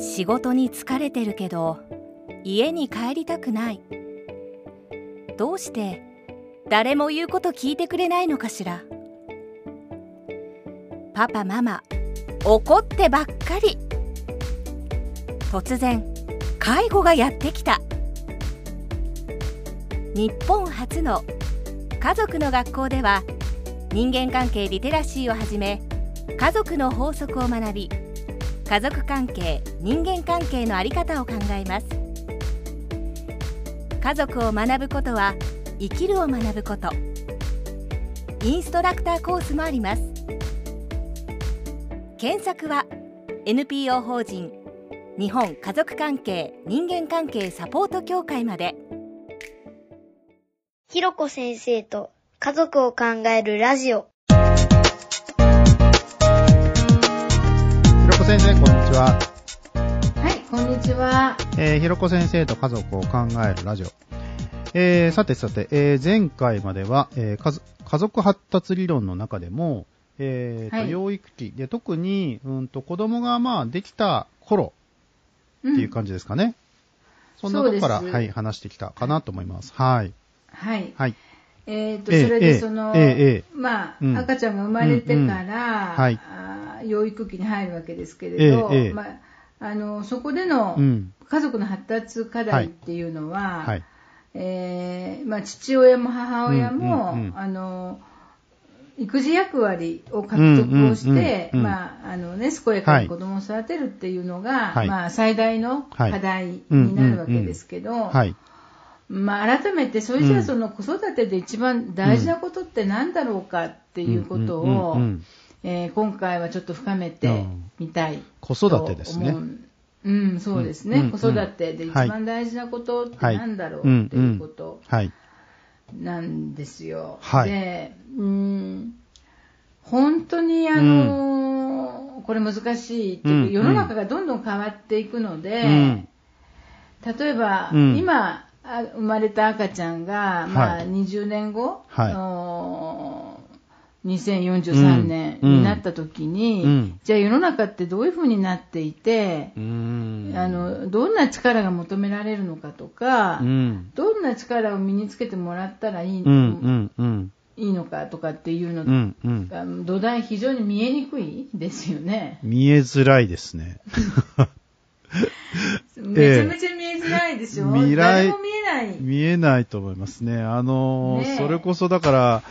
仕事に疲れてるけど家に帰りたくない。どうして誰も言うこと聞いてくれないのかしら。パパママ怒ってばっかり。突然介護がやってきた。日本初の家族の学校では人間関係リテラシーをはじめ家族の法則を学び家族関係人間関係の在り方を考えます。家族を学ぶことは生きるを学ぶこと。インストラクターコースもあります。検索は NPO 法人日本家族関係人間関係サポート協会まで。ひろこ先生と家族を考えるラジオ。は。はい、こんにちは。えーひろこ先生と家族を考えるラジオ。えーさてさて、えー前回までは、えー家族発達理論の中でも、えーとはい養育期で、特に、うんと、子供がまあ、できた頃うんっていう感じですかね。そんなとこから、はい、話してきたかなと思います。はい。はい。はい。えっ、と、ええそれでその、ええええまあ、うん赤ちゃんが生まれてから、うんうんはい養育期に入るわけですけれど、ええええ。まあ、あの、そこでのうん。家族の発達課題っていうのは、はい。えーまあ、父親も母親も、うんうんうん。あの、育児役割を獲得をして、健やかに子供を育てるっていうのが、はい。まあ、最大の課題になるわけですけど、はい。まあ、改めて、それじゃうん。あその子育てで一番大事なことって何だろうかっていうことをうんうんうんうん、えー今回はちょっと深めてみたい子育てですね。う。うん、そうですね、うん。うん。子育てで一番大事なことって何だろうっていうことはい。なんですよ。はい。で、うん、本当にあの、これ難しいっていう世の中がどんどん変わっていくので、うん。例えば、うん。今あ生まれた赤ちゃんが、まあ、はい。20年後、はい2043年うんになった時に、うんじゃあ世の中ってどういうふうになっていて、うーん。あのどんな力が求められるのかとか、うん。どんな力を身につけてもらったらいい,、うん、うん、うん。いいのかとかっていうのうん、うん。が、土台非常に見えにくいですよね。見えづらいですね。めちゃめちゃ見えづらいでしょ、未来誰も見えない。見えないと思いますね。あのーねえそれこそだから、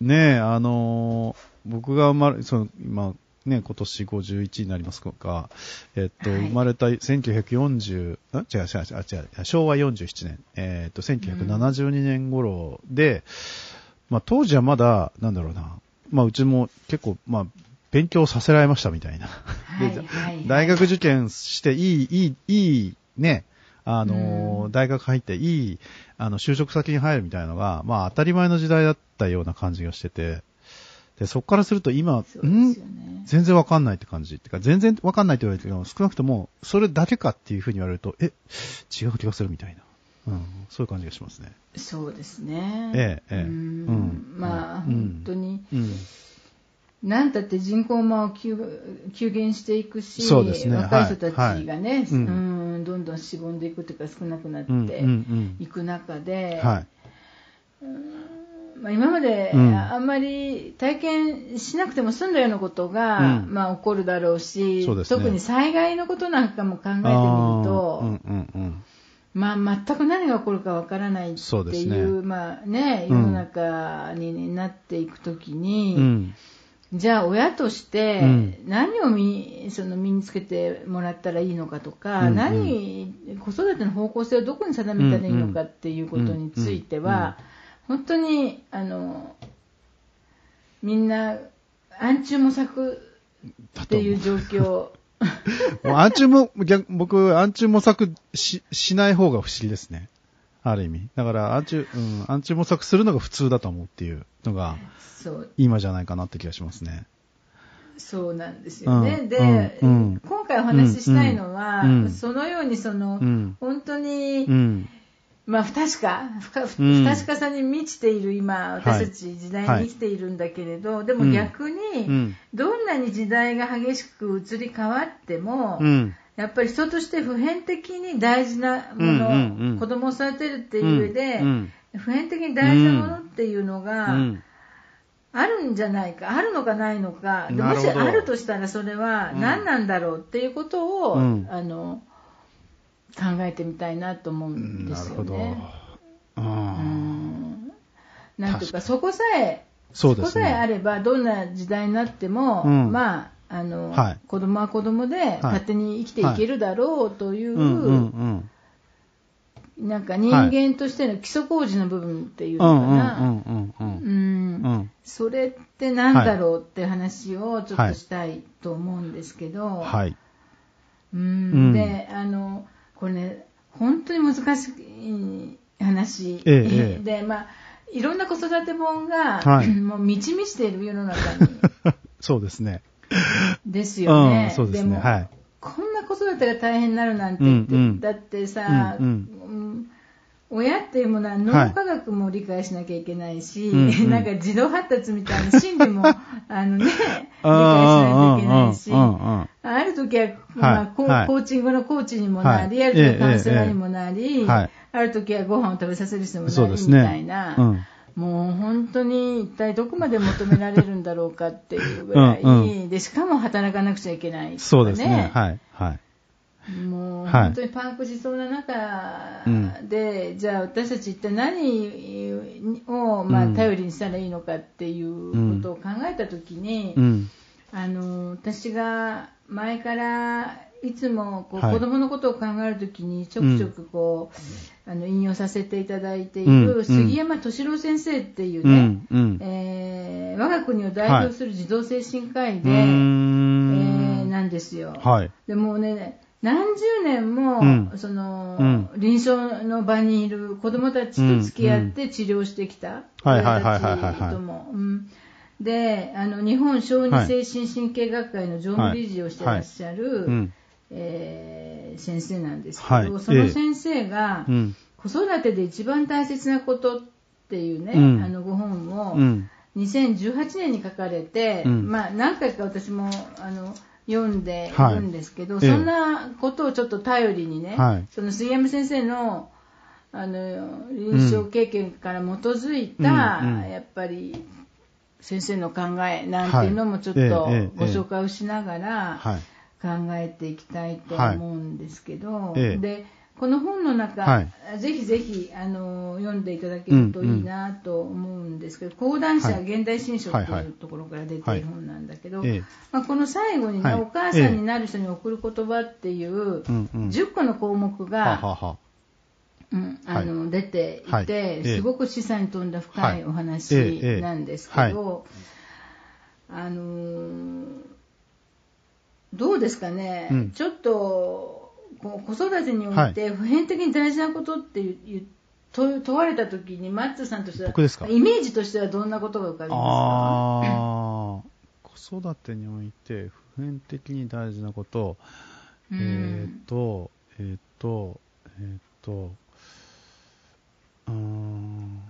ねえ、あのー僕が生まれ、その、今、ね、今年51になりますか、えっと、はい。生まれた1940、ん違う違う違う違う、昭和47年、えっと、1972年頃で、まあ当時はまだ、なんだろうな、まあうちも結構、まあ、勉強させられましたみたいな。はいではい。はい大学受験していい、いい、いい、ね、あのーうん大学入っていい、あの、就職先に入るみたいなのが、まあ当たり前の時代だったような感じがしてて、で、そこからすると今、そうでん？全然わかんないって感じ。ってか、全然わかんないって言われても、少なくとも、それだけかっていうふうに言われると、え、違う気がするみたいな。うん、そういう感じがしますね。そうですね。ええええうんうんまあ、うん本当に、うん。なんたって人口も急急減していくし、そうですね。若い人たちがね、はい。うん。うんどんどんしぼんでいくというか少なくなってうん。いく中で、はい。まあ、今までうん。あんまり体験しなくても済んだようなことが、うん。まあ、起こるだろうしね。特に災害のことなんかも考えてみると、あーうん、うん、うん。まあ、全く何が起こるかわからないっていう、ね。まあね、うん。世の中になっていくときに、うん。じゃあ親としてうん。何を身その身につけてもらったらいいのかとか、何子育ての方向性をどこに定めたらいいのかっていうことについては、本当にあのみんな暗中模索っていう状況。もう暗中も、逆僕、暗中模索し、しない方が不思議ですね。ある意味。だから、暗中、うん、暗中模索するのが普通だと思うっていうのが、そう今じゃないかなって気がしますね。そうなんですよね。うんで、うんうん今回お話ししたいのは、うんうんそのようにその、うん。本当に、うん。まあ、不確か、不確かさに満ちている今、私たち時代に生きているんだけれど、でも逆に、うん。どんなに時代が激しく移り変わっても、うん。やっぱり人として普遍的に大事なもの、うんうんうん。子供を育てるっていう上で、うん普遍的に大事なものっていうのが、うん。あるんじゃないか、あるのかないのか、もしあるとしたらそれはうん。何なんだろうっていうことを、うん。あの考えてみたいなと思うんですよなるほど。ね。ううん。んなんていうか、そこさえ、そこさえあね。れば、どんな時代になっても、うん。まあ、あの、はい。子供は子供で勝手に生きていけるだろうという。なんか人間としての基礎工事の部分っていうのかな。それって何だろうって話をちょっとしたいと思うんですけど、はい。うん。うん。であのこれね本当に難しい話、ええええ。でまあいろんな子育て本が、はい。もう満ち満ちている世の中に。そうですね。ですよね。うん、そうですね。もはい。こんな子育てが大変になるなんて言って、うんうん。だってさ、うんうん。親っていうものは脳科学も理解しなきゃいけないし、うんうん。なんか児童発達みたいな心理も あのね理解しないといけないし、ある時は、まあコはい。コーチングのコーチにもなり、はい。ある時はカウンセラーにもなり、ある時はご飯を食べさせる人もなりみたいな、うんもう本当に一体どこまで求められるんだろうかっていうぐらい、うんでしかも働かなくちゃいけないね、そうですね。はい。はい。もうはい本当にパンクしそうな中で、じゃあ私たち一体何を、まあ、うん頼りにしたらいいのかっていうことを考えたときに、うん。あの私が前からいつもこう、はい子供のことを考えるときにちょくちょくこう、あの引用させていただいていうんる杉山敏郎先生っていううね、ん。うん。えー我が国を代表する児童精神科医で、うーえんーなんですよ。はい。でもうね、何十年も、うんその、うん臨床の場にいる子供たちと付き合って治療してきた、はいはいはいはい親はいたちとも。うんで、あの、日本小児精神神経学会の常務理事をしてらっしゃる、うん。えー先生なんですけど、はい。その先生が、うん。子育てで一番大切なことっていうね、うん。あのご本を、うん。2018年に書かれて、うん。まあ、何回か私もあの読んでい。るんですけど、はいええ。そんなことをちょっと頼りにね、はい。その杉山先生のあの臨床経験から基づいた、うん。うん。やっぱり先生の考えなんていうのもちょっとご紹介をしながらはい。考えていきたいと思うんですけど、ええ。でこの本の中、はい。ぜひぜひあの読んでいただけるといいなと思うんですけど、講談社はい。現代新書ってはいうところから出ている本なんだけど、ええまあ、この最後にね、はい。お母さんになる人に送る言葉っていううんうん。10個の項目はが。うんあの出ていて、すごく示唆に富んだ深はい。いお話ええなんですけど、あのーどうですかね、うん。ちょっとこう子育てにおいて普遍的に大事なことっていういう問問われた時にマッツさんとしては僕ですか？イメージとしてはどんなことが浮かびますか？子育てにおいて普遍的に大事なこと、うん。えーっと、えーっと、えーっと、うーん。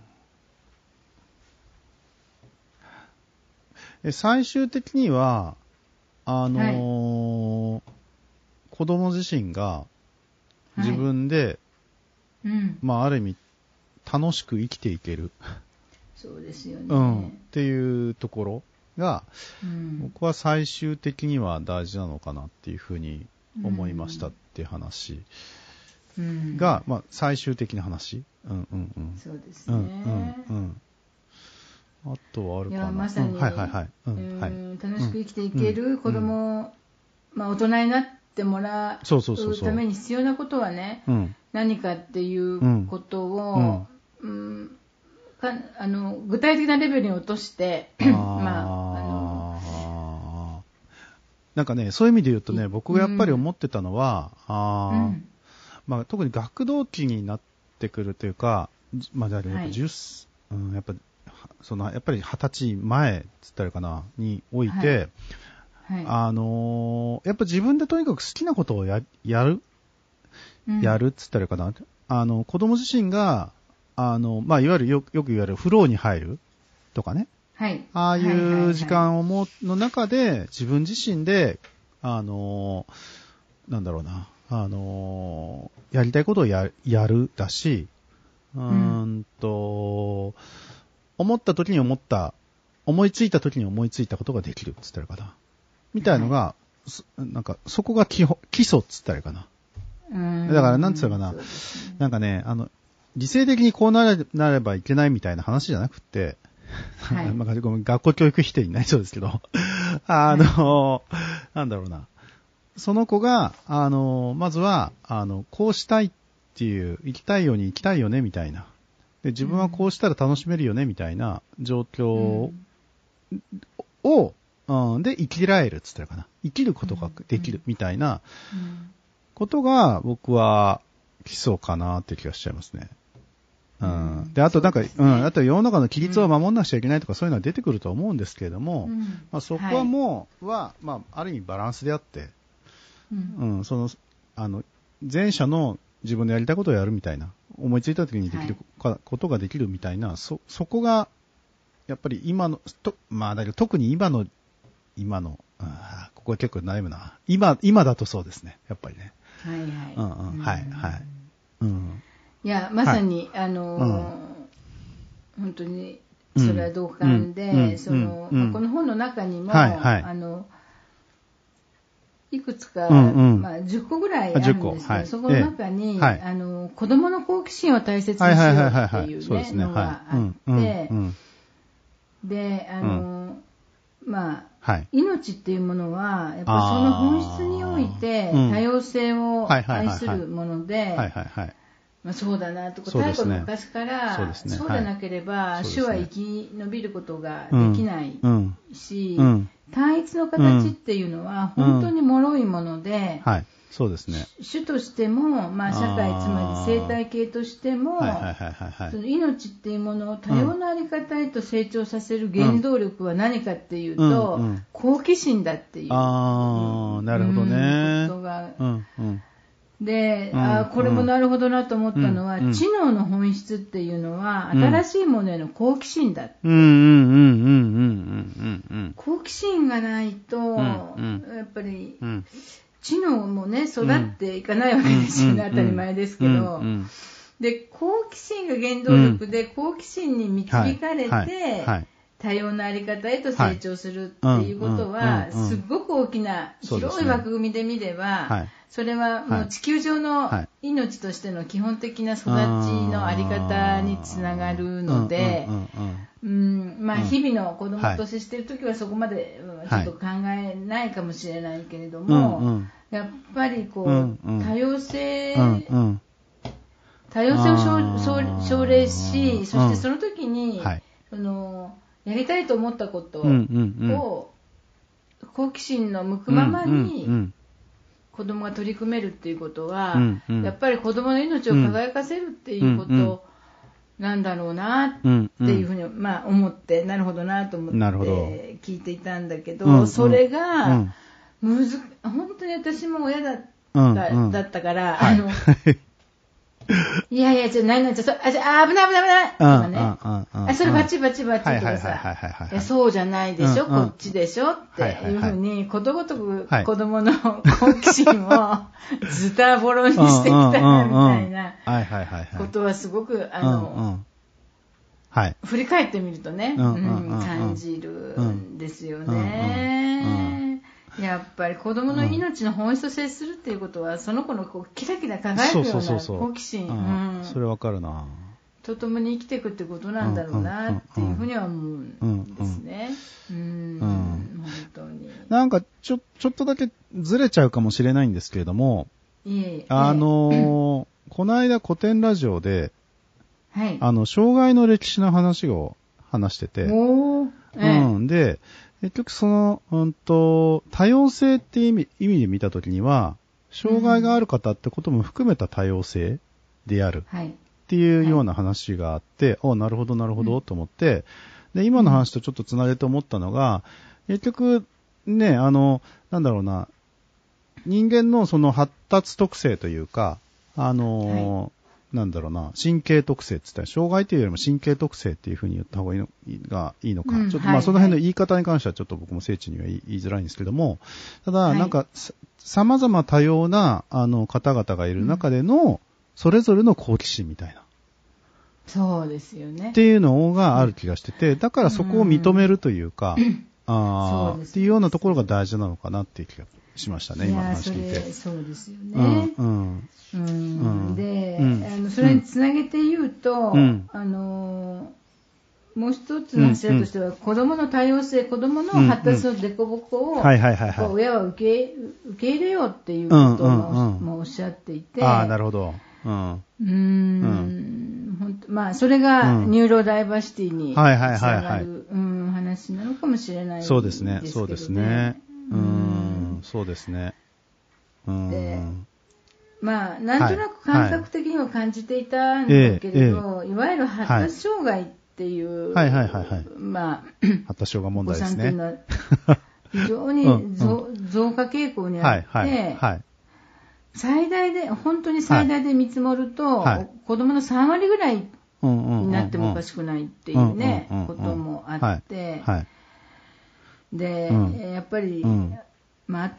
え最終的には、あのー子供自身が自分で、うん、まあある意味楽しく生きていける、そうですよね、うん、っていうところが、うん。僕は最終的には大事なのかなっていうふうに思いましたっていう話うん。が、まあ最終的な話。うんうんうん。そうですうんね、うんうん。あとはあるいかな。やまさに、うんはいはいはい。ううん。楽しく生きていけうんる子供、まあ、大人になってもらそうために必要なことはね、うん。何かっていうことを、うん。かあの具体的なレベルに落として、まあ、なんかね、そういう意味で言うとね、僕がやっぱり思ってたのは、あーうん。まあ、特に学童期になってくるというか、じまあ、だからやっぱはい。10、うん、やっぱ、はその、やっぱり二十歳前、つったらいいかな、において、はい。あのーやっぱ自分でとにかく好きなことをややる、うん。やるっつったらいいかな、あの、子供自身が、あの、まあ、いわゆるよよく言われるフローに入るとかね、はい、ああいははう時間をも、の中で、自分自身で、あのーなんだろうな、あのーやりたいことをややるだし、うーんと、思った時に思った、思いついた時に思いついたことができるっつったらいいかな。みたいのが、そなんか、そこが基本、基礎っつったらいいかな。うんだからなんつうのかなねなんかね、あの、理性的にこうなれなればいけないみたいな話じゃなくって、はい まあごめん学校教育否定になりそうですけど、あの、なんだろうな。その子が、あの、まずは、あの、こうしたいっていう、行きたいように行きたいよね、みたいな。で、自分はこうしたら楽しめるよね、みたいな状況を、うん、で、生きられるっつったらいいかな。生きることができる、みたいなうんことが、僕は、基礎かなって気がしちゃいますね。うん。で、あとなんか、うん、あと世の中の規律を守んなくちゃいけないとかそういうのは出てくると思うんですけれども、うんまあそこはもう、は、まあ、ある意味バランスであって、うんうん、その、あの、前者の自分でやりたいことをやるみたいな、思いついた時にできるか、ことができるみたいな、そ、そこが、やっぱり今の、と、まあだけど特に今の、今の、あーここは結構悩むな。今、今だとそうですね、やっぱりね。はいはい。うんうん、はい、はい。うん。いや、まさに、あのー本当に、それは同感で、うんその、この本の中にも、はいはいあの、いくつか、うんうんまあ、10個ぐらいあるんですけど、10個はいそこの中に、ええはいあの、子供の好奇心を大切にしようってはいい。うのがはい。あうん。うん。ってう、ん。で、あの、まあ、はい。命っていうものは、やっぱりその本質において多様性を愛するもので。まあ、そうだなとか、太古の昔からそうでなければ、はい種は生き延びることができないうん。し、うん。単一の形っていうのはうん本当に脆いもので、はい。そうですね。種としても、まあ、社会つまり生態系としても、はいはいはいはいはいそ。の命っていうものを多様なあり方へと成長させる原動力は何かっていうと、好奇心だっていう。あー、なるほどうんねこ。とがうん。うん。で、うんあーこれもなるほどなと思ったのは、うんうん。知能の本質っていうのは、うん。新しいものへの好奇心だ。好奇心がないと、やっぱり。知能もね、育っていかないわけですよね、うん。当たり前ですけど。で、好奇心が原動力で、好奇心に導かれて、はいはい多様なあり方へと成長するっていうことは、すっごく大きな広い枠組みで見れば、はい。それはもう地球上のはい。命としての基本的な育ちのあり方につながるのでま日々の子供と接しているときはそこまでうんちょっと考えないかもしれないけれどうんも、うんやっぱりこう、多様性、多様性を奨励し、そしてその時に、はい。そのやりたいと思ったことを、好奇心の向くままに、子供が取り組めるっていうことは、やっぱり子供の命を輝かせるっていうことなんだろうなっていうふうに、まあ、思ってなるほどなと思って聞いていたんだけど、それうがん。むず本当に私も親だった,、だったから、はい。あの いやいや、ちょ、何々、ちょ、そあ、ちょ、あ、危ない危ない危ない。とかね。それバチバチバチとかさ、いやそうじゃないでしょ、こっちでしょ？っていうふうに、ことごとくはい。子供の好奇心を ズタボロにしてきたな、みたいな。ことはすごく、あの。振り返ってみるとね、感じるんですよね。やっぱり子供の命の本質と接するっていうことは、その子のこうキラキラ輝くような好奇心、うんうんそれわかるな。と共に生きていくってことなんだろうなっていうふうには思うんですね。うん、うん本当に。なんか、ちょ、ちょっとだけずれちゃうかもしれないんですけれども。あのー、この間古典ラジオで、はい。あの、障害の歴史の話を話してて、うん。で、結局その、うんと、多様性っていう意味意味で見たときには、障害がある方ってことも含めた多様性であるはい。っていうような話があって、あなるほどなるほどと思って、で、今の話とちょっとつなげて思ったのが、結局、ね、あの、なんだろうな、人間のその発達特性というか、あの、なんだろうな、神経特性って言ったら、障害というよりも神経特性っていうふうに言った方がいいのがいいのか、うんちょっとはいまあその辺の言い方に関してはちょっと僕も精緻には言いづらいんですけども、ただ、はい。なんか、さ様々多様な、あの、方々がいる中での、それぞれの好奇心みたいな。そうですよね。っ。ていうのがある気がしてて、だからそこを認めるというか、ああ、そうです。っていうようなところが大事なのかなっていう気がしましたね、今の話聞いて。そうですようんね。、うん、うん。うん。で、うん。あのそれにつなげて言うと、うん。あのもう一つの柱としては、子供の多様性、子供の発達の凸凹を、はいはいはいはい。親は受け受け入れようっていうことも,、うんうんうん。もおっしゃっていて、ああ、なるほど。うん。うーんまあ、それがうんニューロダイバーシティにつはいはいはいはいながるうん話なのかもしれないですけど、そうですね、そうですね。ううんん、そうですね。うん。でまあ、なんとなく感覚的には感じていたんだけれど、いわゆる発達障害っていう、はいはいはいはいまあ、発達障害問題ですね。非常に うん増増加傾向にあって、はいはいはい。最大で、本当に最大で見積もると、はい。子供の3割ぐらいになってもおかしくないっていうね、こともあって、はい。で、うん。やっぱり、うん。まあ、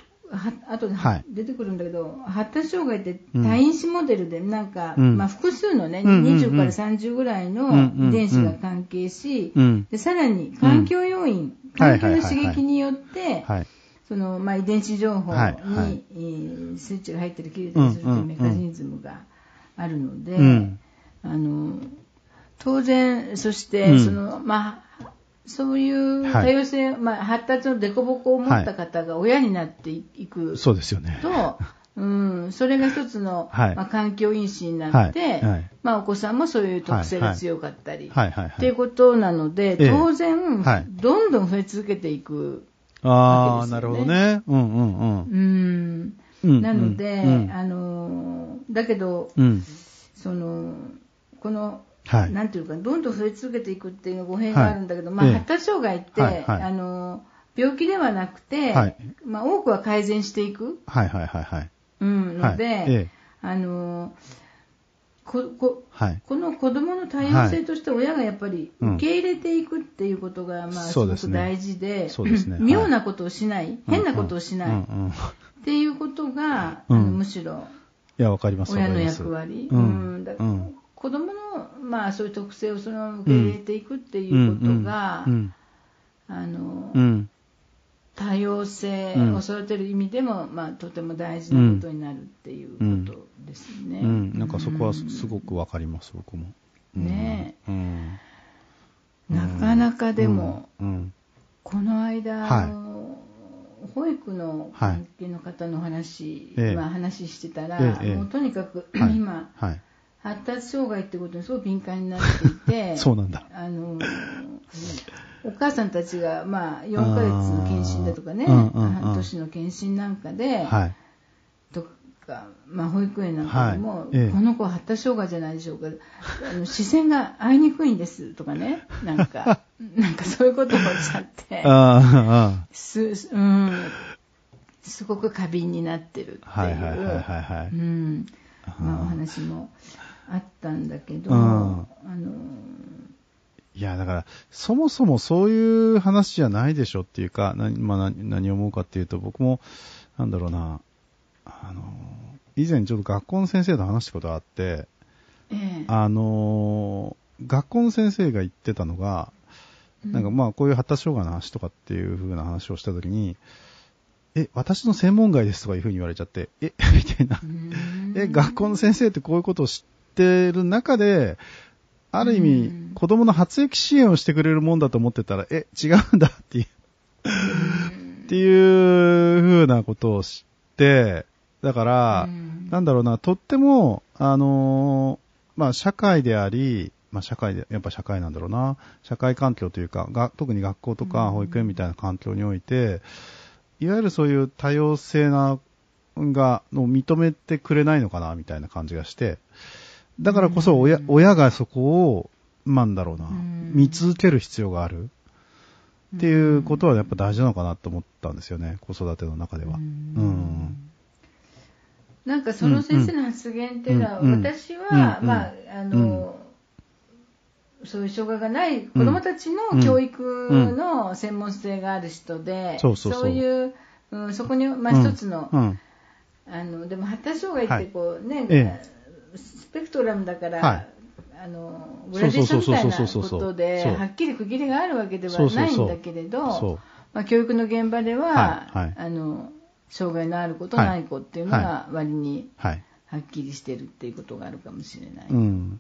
あとではい。出てくるんだけど、発達障害って多因子モデルで、なんか、うん。まあ、複数のね、うんうんうん。20から30ぐらいの遺伝子が関係し、うん。でさらに環境要因、うん環境のはいはいはい。はい刺激によって、はい。そのまあ、遺伝子情報に、はいはい。えースイッチが入ったり切れたりするというメカニズムがあるので、うん。あの当然、そして、うん。そのまあ、そういう多様性、まあ、発達の凸凹を持った方が親になっていくそうですよね。と、うん、それが一つの、はい。まあ、環境因子になって、はい。はい。まあ、お子さんもそういう特性が強かったり、はい。はい。はい。っていうことなので、ええ。当然、はい。どんどん増え続けていく。ああ、なるほどね。うんうんうん。うんうんなので、うんあのだけど、うん。そのこの、はい。なんていうか、どんどん増え続けていくっていう語弊があるんだけど、まあ、ええ発達障害って、はいはいあの病気ではなくて、はいまあ、多くは改善していく、はいはいはいはい。うん、はいので、ええあのここはい。この子供の多様性として親がやっぱりうん。受け入れていくっていうことが、まあ、すごく大事で、ね。はい妙なことをしない、変なことをしない、っていうことが、うん。むしろや、わかりますわ親の役割、うん。子供の、まあ、そういう特性をそのまま受け入れていくっていうことが、うん。あのうん。うん。多様性うん。を育てる意味でも、まあ、とても大事なことになるっていうことですね。かそこはすごくわかります、僕も。うんねうん。なかなかでも、うん。この間、はいあの保育の関係の方の話、ええまあ、話してたら、ええええもうとにかく、はい今、はい。発達障害ってことにすごく敏感になっていて、そうなんだ。あのお母さんたちが、まあ、4ヶ月の検診だとかね、半年の検診なんかで、はい。とか、まあ、保育園なんかでも、はいええ。この子は発達障害じゃないでしょうか、あの視線が合いにくいんですとかね、なんか、なんかそういうことをおっしゃって、ああ、すうん、すごく過敏になってるっていう、お話もあったんだけど、うん。あのいや、だから、そもそもそういう話じゃないでしょっていうか、何,、まあ、何何を思うかっていうと、僕も、なんだろうな、あの、以前ちょっと学校の先生と話したことがあって、ええ。あの、学校の先生が言ってたのが、なんかまあこういう発達障害の話とかっていう風な話をしたときに、え、私の専門外ですとかいう風に言われちゃって、え、みたいな。うん。え、学校の先生ってこういうことを知ってる中で、ある意味、うん。子供の発育支援をしてくれるもんだと思ってたら、え、違うんだっていう、っていう風なことを知って、だから、うん。なんだろうな、とっても、あのーまあ、社会であり、まあ、社会で、やっぱ社会なんだろうな、社会環境というか、が特に学校とか保育園みたいな環境において、いわゆるそういう多様性な、が、の認めてくれないのかな、みたいな感じがして、だからこそ親、親がそこを、なんだろうな、ん。見続ける必要がある。っていうことはやっぱ大事なのかなと思ったんですよね、子育ての中では。うん。なんかその先生の発言っていうのは、うんうん私は、うんまあ、あの、そういう障害がない子供たちの教育の専門性がある人で、そういう、うん、そこに、まあ、一つの、うん。あの、でも発達障害ってこう、ね、えスペクトラムだから、はい。あのグラデーションみたいなことではっきり区切りがあるわけではないんだけれど。まあ、教育の現場では、はい。はい。あの障害のある子とはいない子っていうのが割にはい。はっきりしてるっていうことがあるかもしれない。うん。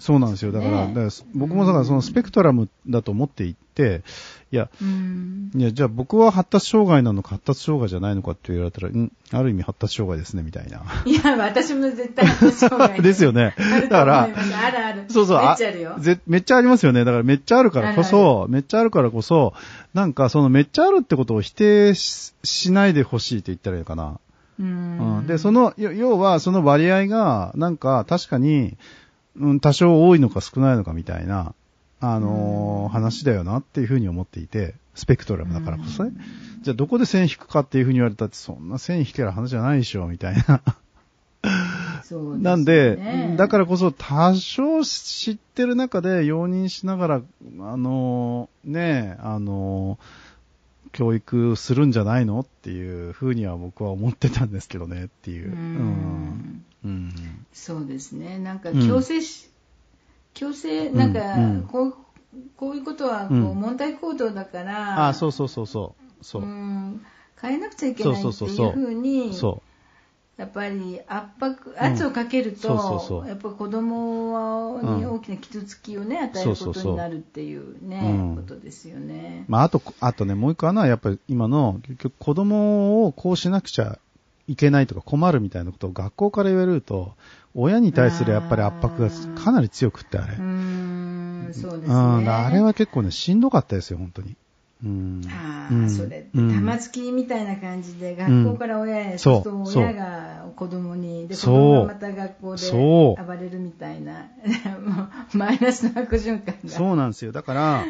そうなんですよ。だから、ねだから僕もだからそのスペクトラムだと思っていって、いや、うんいや、じゃあ僕は発達障害なのか発達障害じゃないのかって言われたら、んある意味発達障害ですね、みたいな。いや、私も絶対発達障害ですよね。だからあるある。そうそう。めっちゃあるよ。ぜめっちゃありますよね。だからめっちゃあるからこそ、めっちゃあるからこそ、なんかそのめっちゃあるってことを否定ししないでほしいって言ったらいいのかな。ううんん、で、その、よ要はその割合が、なんか確かに、うん、多少多いのか少ないのかみたいな、あのー話だよなっていうふうに思っていて、スペクトラムだからこそね。じゃあどこで線引くかっていうふうに言われたって、そんな線引ける話じゃないでしょ、みたいな。そうすねなんで、だからこそ多少知ってる中で容認しながら、あのーねあのー教育するんじゃないのっていうふうには僕は思ってたんですけどねっていう。う。うん。んうん。そうですね。なんかうん。強制し、強制、なんかうん。こう、こういうことはこううん。問題行動だから、ああ、そうそうそうそう。そう。う。ん。変えなくちゃいけないっていうそうそうそうそうふう。に、そやっぱり圧迫、圧をかけると、やっぱ子供に大きな傷つきをね、与えることになるっていうね、うんことですよね。う。まあ、あと、あとね、もう一個はな、やっぱり今の、結局子供をこうしなくちゃいけないとか困るみたいなことを学校から言われると、親に対するやっぱり圧迫がかなり強くって、あれ。うーん、そうですね。うん、あれは結構ね、しんどかったですよ、本当に。うん。ああ、うんそれ玉突きみたいな感じで、学校から親へ、そうそうすると親が子供に、で、子供がまた学校で暴れるみたいな、もうマイナスの悪循環が。そうなんですよ。だから、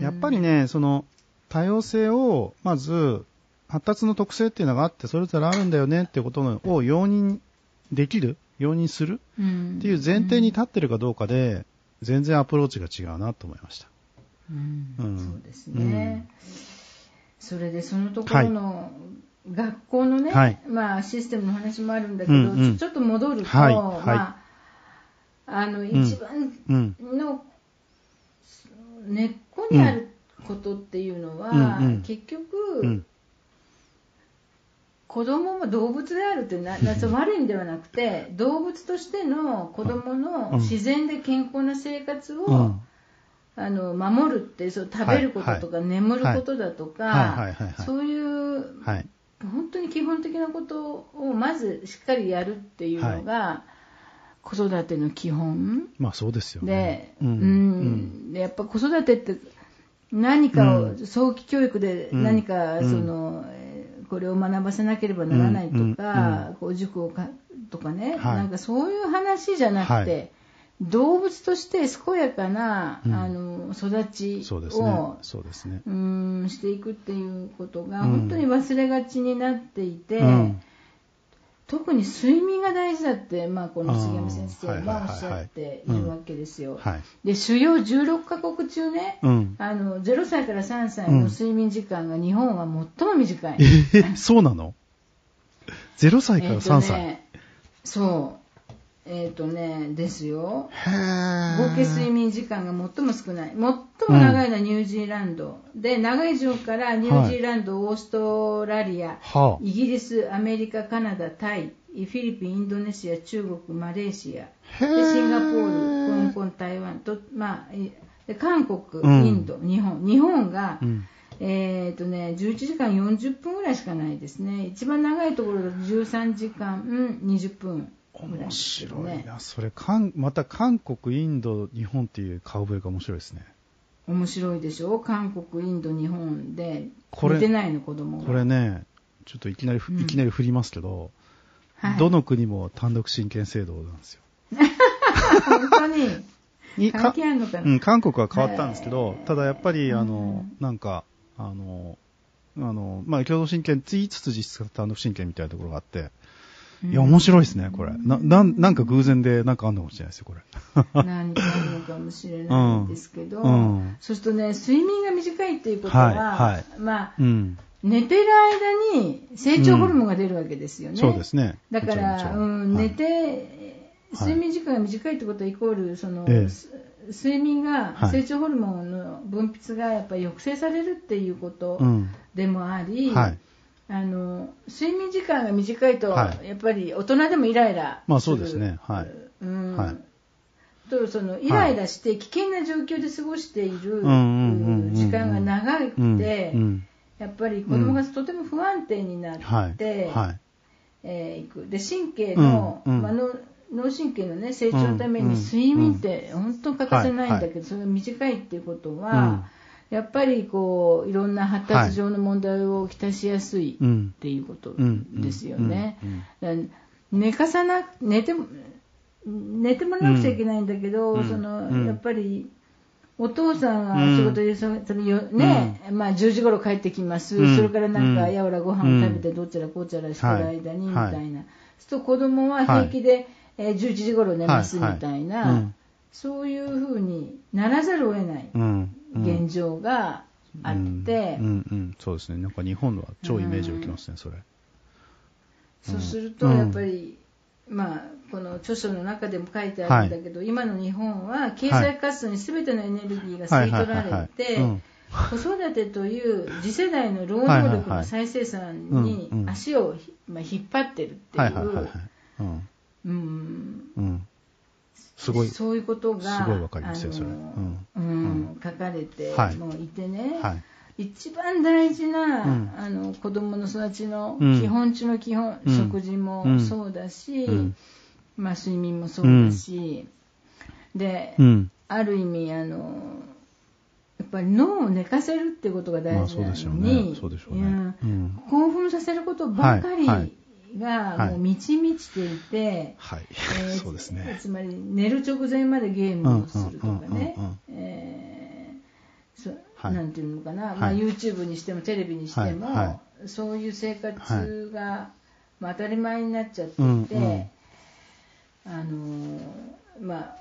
やっぱりね、その、多様性を、まず、発達の特性っていうのがあって、それぞれあるんだよねっていうことを容認できる、容認するうんっていう前提に立ってるかどうかで、全然アプローチが違うなと思いました。うん。うん。そうですね、それでそのところの学校のね、はい。まあ、システムの話もあるんだけど、うんうん。ちょっと戻ると、はい。はい。まあ、あの一番うん。の根っこにあることっていうのは、うん。うん。結局、うん。子供も動物であるってな悪い意味ではなくて動物としての子供の自然で健康な生活を、うん。あの守るってそう食べることとか、眠ることだとか、そういうはい。本当に基本的なことをまずしっかりやるっていうのが、子育ての基本。まあそうですよでね。、うん。うん。でやっぱ子育てって何かを、うん。早期教育でうん。何かうん。その、えーこれを学ばせなければならないとか、こう塾をかとかね、はい。なんかそういう話じゃなくて、はい動物として健やかな、うんあの育ちを。そうですね。うんしていくっていうことがうん本当に忘れがちになっていて、うん特に睡眠が大事だって、まあ、この杉山先生はおっしゃっているわけですよ。はい。で主要16カ国中ね、うん。あの0歳から3歳の睡眠時間が日本は最も短い。えー、そうなの ?0 歳からえーと3歳。ね、そう。えっ、とね、ですよ。合計睡眠時間が最も少ない。最も長いのはニュージーランド。で、長い順からニュージーランド、オーストラリア、はイギリス、アメリカ、カナダ、タイ、フィリピン、インドネシア、中国、マレーシア、あ。でシンガポへール、香港、台湾と、まあ、えで韓国、うんインド、日本。日本が、うん。えっ、とね、11時間40分ぐらいしかないですね。一番長いところだと13時間、うん、20分面白。いな。それ、韓また韓国、インド、日本っていう顔ぶれが面白いですね。面白いでしょ？韓国、インド、日本でこれ寝てないの子供が。これね、ちょっといきなりふ、うんいきなり振りますけど、はい、どの国も単独親権制度なんですよ。本当に？に関係あるのかな、うん、韓国は変わったんですけど、ただやっぱり、あうのん、なんか、あの、あの、まあ、共同親権つ言いつつ実質単独親権みたいなところがあって、いや、面白いですね、これ。な、なん、なんか偶然でなんかあんのかもしれないですよ、これ。何かあるのかもしれないんですけど、うんうんそうするとね、睡眠が短いっていうことは、はいはいまあ、うん。寝てる間に成長ホルモンが出るわけですよね。そうですね。だから、うん、はい寝て、睡眠時間が短いってことはイコール、その、え睡眠が、はい成長ホルモンの分泌がやっぱり抑制されるっていうことうん。でもあり、はい。あの睡眠時間が短いと、はい。やっぱり大人でもイライラまあそうですね。はい。うん。はい。とそのイライラして危険な状況で過ごしているうんうんうんうん。うん時間が長くて、うん。うん。やっぱり子供がとても不安定になって、はい。はい。えーいく。で神経の、うんうん。まあの脳神経の、ね、成長のためうんうんに睡眠って本当欠かせないんだけど、それが短いっていうことは、やっぱりこういろんな発達上の問題をきたしやすいうん。っ。ていうことうん。ですよね。寝かさな寝ても寝てもらわなくちゃいけないんだけど、うん。そのうん。やっぱりお父さんは仕事でそそのよ、ねまあ、10時頃帰ってきます、うん。それからなんかうん。やわらご飯を食べてどちらこちらしてる間にみたいな、はい。そうすると子供は平気で、えー11時頃寝ますみはいたい。な、はい。うん。そういうふうにならざるを得ない。うん。現状があって、うん、うん、うん、そうですね。なんか日本は超イメージを受けますね、それ。そうするとやっぱり、まあ、この著書の中でも書いてあるんだけど、今の日本は経済活動に全てのエネルギーが吸い取られて子育てという次世代の労働力の再生産に足を、引っ張ってるっていう。うんうん。すごい。そういうことがすごいわかりますよあのそれうんうん。書かれてはい。もういてね、はい。一番大事な、うん。あの子供の育ちのうん。基本中の基本、うん。食事もそうだし、うん。まあ、睡眠もそうだし、で、うん。ある意味あのやっぱり脳を寝かせるってことがまあ大事なのに、う。興奮させることばかりがはい。もう満ち満ちていて、はい。え。ー そうですね。つまり寝る直前までゲームをするとかね。なんていうのかな、まあ、はい YouTube にしてもテレビにしても、はいはそういう生活が、まあ、当たり前になっちゃっていて、うんうん。あのーまあ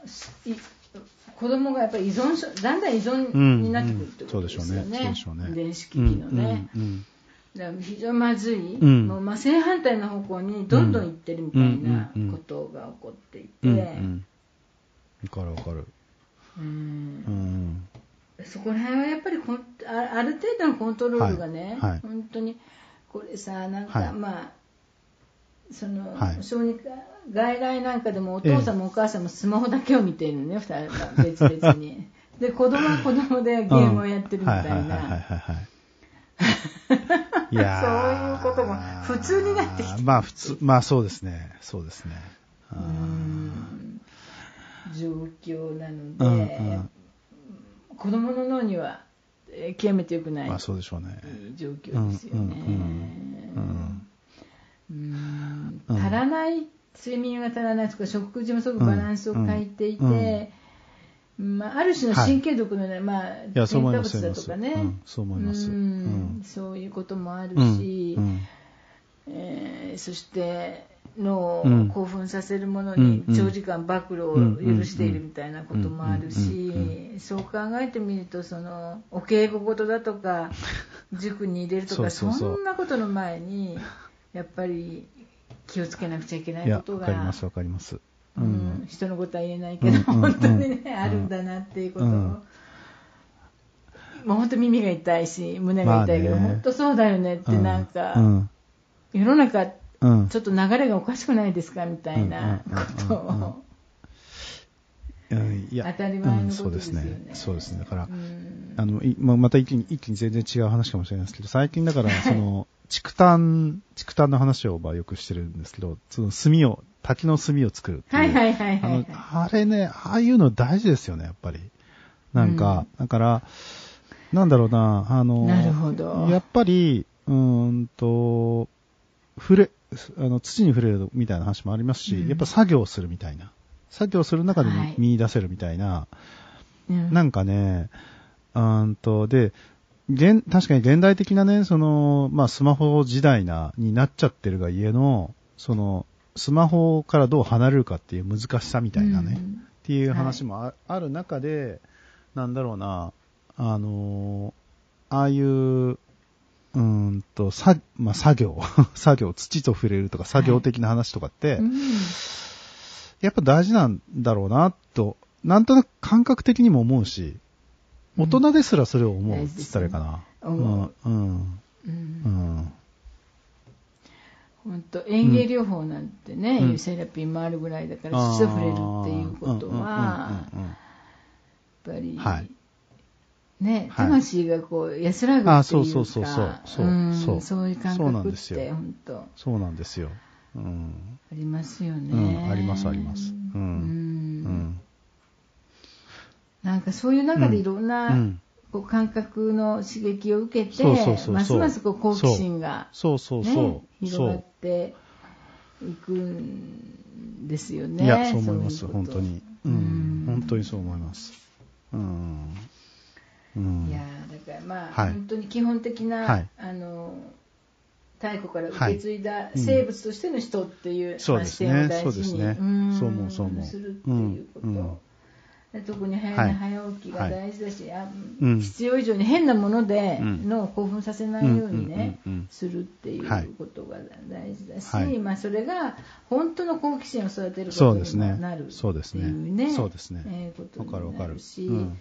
子供がやっぱり依存症だんだん依存になってくるってことですようんうん。そうね,、ね。電子機器のね。うんうんだから非常にまずい、うん。もうまあ正反対の方向にどんどん行ってるみたいなことが起こっていて、うんうん。わかるわかる。そこら辺はやっぱりあある程度のコントロールがね、はいはい。本当にこれさなんか、はい。まあその、はい。小児科外来なんかでもお父さんもお母さんもスマホだけを見てるのね、二人が別々に。で子供は子供でゲームをやってるみたいはいはいはいはいな。はいやー。そういうことも普通になってきて。るまあ普通、まあそうですね。そうですね。うん。状況なのうんで、うん。子供の脳にはえー極めて良くない、まあそうでしょうね。状況ですよね。うんうんうんうん。足らない睡眠が足らないとか食事もすごくバランスを欠いていて、まあ、ある種の神経毒のね、まあ、やそう添加物だとかね、うんそう思います。うん。うん。そういうこともあるうん。し、うん。えーそして脳をうん。興奮させるものにうん。長時間暴露を許しているみたいなこともあるうん。しそう考えてみるとそのお稽古事だとか 塾に入れるとかそんなことの前にやっぱり気をつけなくちゃいけないことがわかりますわかります。ううんん。人のことは言えないけど、うんうん本当にね、あるんだなっていうことを、うんもう本当耳が痛いし胸が痛いけど、まあね本当そうだよねってなんか、うん。世の中うん。ちょっと流れがおかしくないですかみたいなことうんうんうんうんをうんいや当たり前のうんことですよね。そうですね。そうですね。だからう、んあの、いまあまた一気に、一気に全然違う話かもしれないですけど、最近だから、その、竹炭、竹炭の話をまあよくしてるんですけど、その炭を、滝の炭を作るっていう。はいはいはいはいはい。、あれね、ああいうの大事ですよね、やっぱり。なんか、だから、なんだろうな、あの、なるほどやっぱり、うーんと、触れ、あの、土に触れるみたいな話もありますし、うんやっぱ作業するみたいな。作業する中で見,、出せるみたいな。うんなんかね、うーんと、で、現、確かに現代的なね、その、まあ、スマホ時代な、になっちゃってるがゆえの、その、スマホからどう離れるかっていう難しさみたいなね、うん。っていう話もあ,、ある中で、なんだろうな、あのーああいう、うーんと、さ、まあ、作業、作業、土と触れるとか作業的な話とかって、うん。やっぱ大事なんだろうな、と、なんとなく感覚的にも思うし、大人ですらそれを思うっつったらいいかな。思う。うん、うん、ううんん。本当園芸療法なんてね、うんいうセラピーもあるぐらいだから土と触れるっていうことはやっぱり、はいね、はい魂がこう安らぐっていうかあそうそうそうそうそううんそうそういう感そうなん覚っですよて本当あそうなんですよ。うん。りますよね、うん、ありますあります。う。うんうんん。なんかそういう中でいろんな、うん。こう感覚の刺激を受けてますますこう好奇心が、そうそうねそう。広がっていくんですよね。いや、そう思います、本当に。ううん。ん。本当にそう思います。うん。うん。いやーだからまあ、はい。本当に基本的な、はい。あの太古から受け継いだはい生物としての人っていう、そうですね。まあ視点を大事にそうですね。ん。そう思うそう思う。するっていうこと、うん特に早寝はい。早起きが大事だし、あうん。必要以上に変なものでうん。脳を興奮させないようにね、するっていうはい。ことが大事だし、はい。まあ、それが本当の好奇心を育てることになるっていうねそうですね。そうですね。えーことわかるわかるになる。し、うん。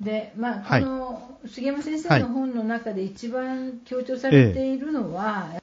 でまあ、はい。この杉山先生の本の中で一番強調されているのは、